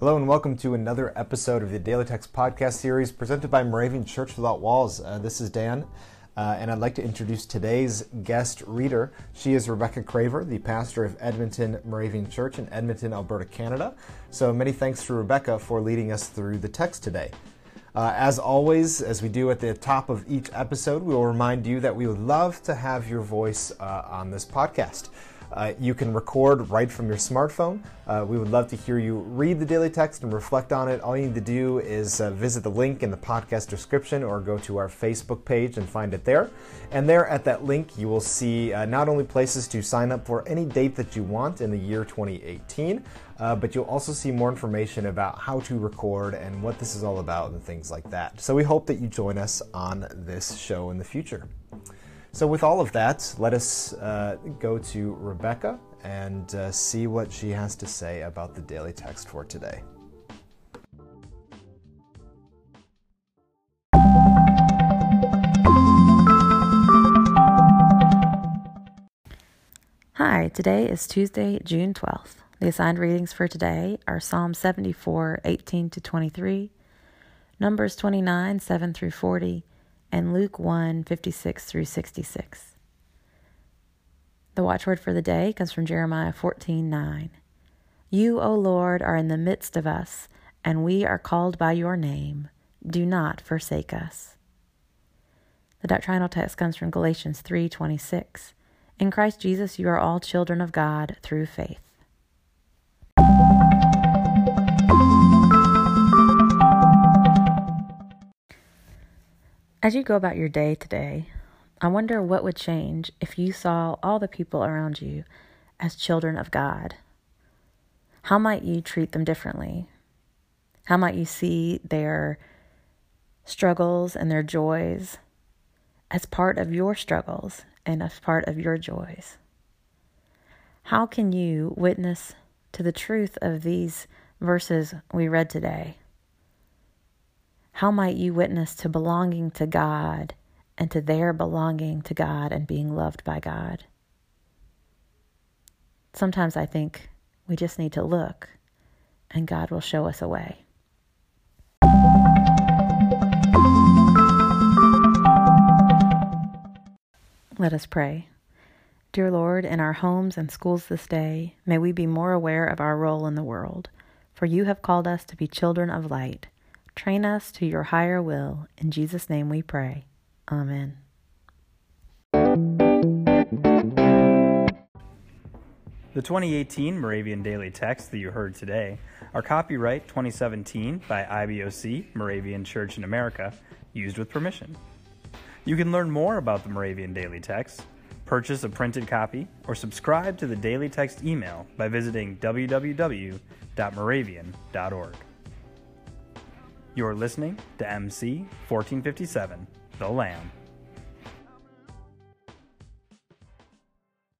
Hello and welcome to another episode of the Daily Text podcast series presented by Moravian Church Without Walls. Uh, this is Dan, uh, and I'd like to introduce today's guest reader. She is Rebecca Craver, the pastor of Edmonton Moravian Church in Edmonton, Alberta, Canada. So many thanks to Rebecca for leading us through the text today. Uh, as always, as we do at the top of each episode, we will remind you that we would love to have your voice uh, on this podcast. Uh, you can record right from your smartphone. Uh, we would love to hear you read the daily text and reflect on it. All you need to do is uh, visit the link in the podcast description or go to our Facebook page and find it there. And there at that link, you will see uh, not only places to sign up for any date that you want in the year 2018, uh, but you'll also see more information about how to record and what this is all about and things like that. So we hope that you join us on this show in the future. So, with all of that, let us uh, go to Rebecca and uh, see what she has to say about the daily text for today. Hi, today is Tuesday, June 12th. The assigned readings for today are Psalm 74, 18 to 23, Numbers 29, 7 through 40, and Luke 1 56 through 66. The watchword for the day comes from Jeremiah 14 9. You, O Lord, are in the midst of us, and we are called by your name. Do not forsake us. The doctrinal text comes from Galatians 3:26. In Christ Jesus you are all children of God through faith. As you go about your day today, I wonder what would change if you saw all the people around you as children of God. How might you treat them differently? How might you see their struggles and their joys as part of your struggles and as part of your joys? How can you witness to the truth of these verses we read today? How might you witness to belonging to God and to their belonging to God and being loved by God? Sometimes I think we just need to look and God will show us a way. Let us pray. Dear Lord, in our homes and schools this day, may we be more aware of our role in the world, for you have called us to be children of light. Train us to your higher will. In Jesus' name we pray. Amen. The 2018 Moravian Daily Text that you heard today are copyright 2017 by IBOC, Moravian Church in America, used with permission. You can learn more about the Moravian Daily Text, purchase a printed copy, or subscribe to the Daily Text email by visiting www.moravian.org. You're listening to MC 1457, The Lamb.